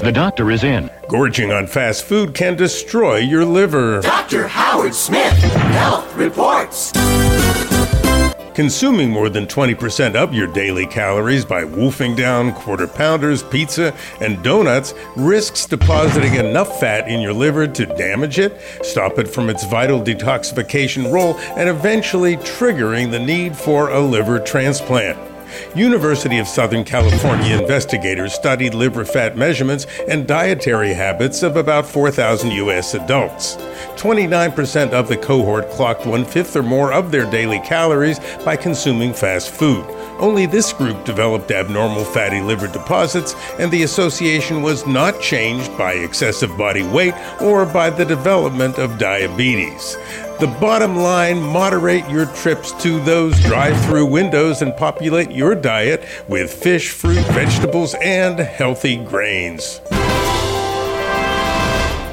The doctor is in. Gorging on fast food can destroy your liver. Dr. Howard Smith, Health Reports. Consuming more than 20% of your daily calories by wolfing down quarter pounders, pizza, and donuts risks depositing enough fat in your liver to damage it, stop it from its vital detoxification role, and eventually triggering the need for a liver transplant. University of Southern California investigators studied liver fat measurements and dietary habits of about 4,000 U.S. adults. 29% of the cohort clocked one fifth or more of their daily calories by consuming fast food. Only this group developed abnormal fatty liver deposits, and the association was not changed by excessive body weight or by the development of diabetes. The bottom line moderate your trips to those drive through windows and populate your diet with fish, fruit, vegetables, and healthy grains.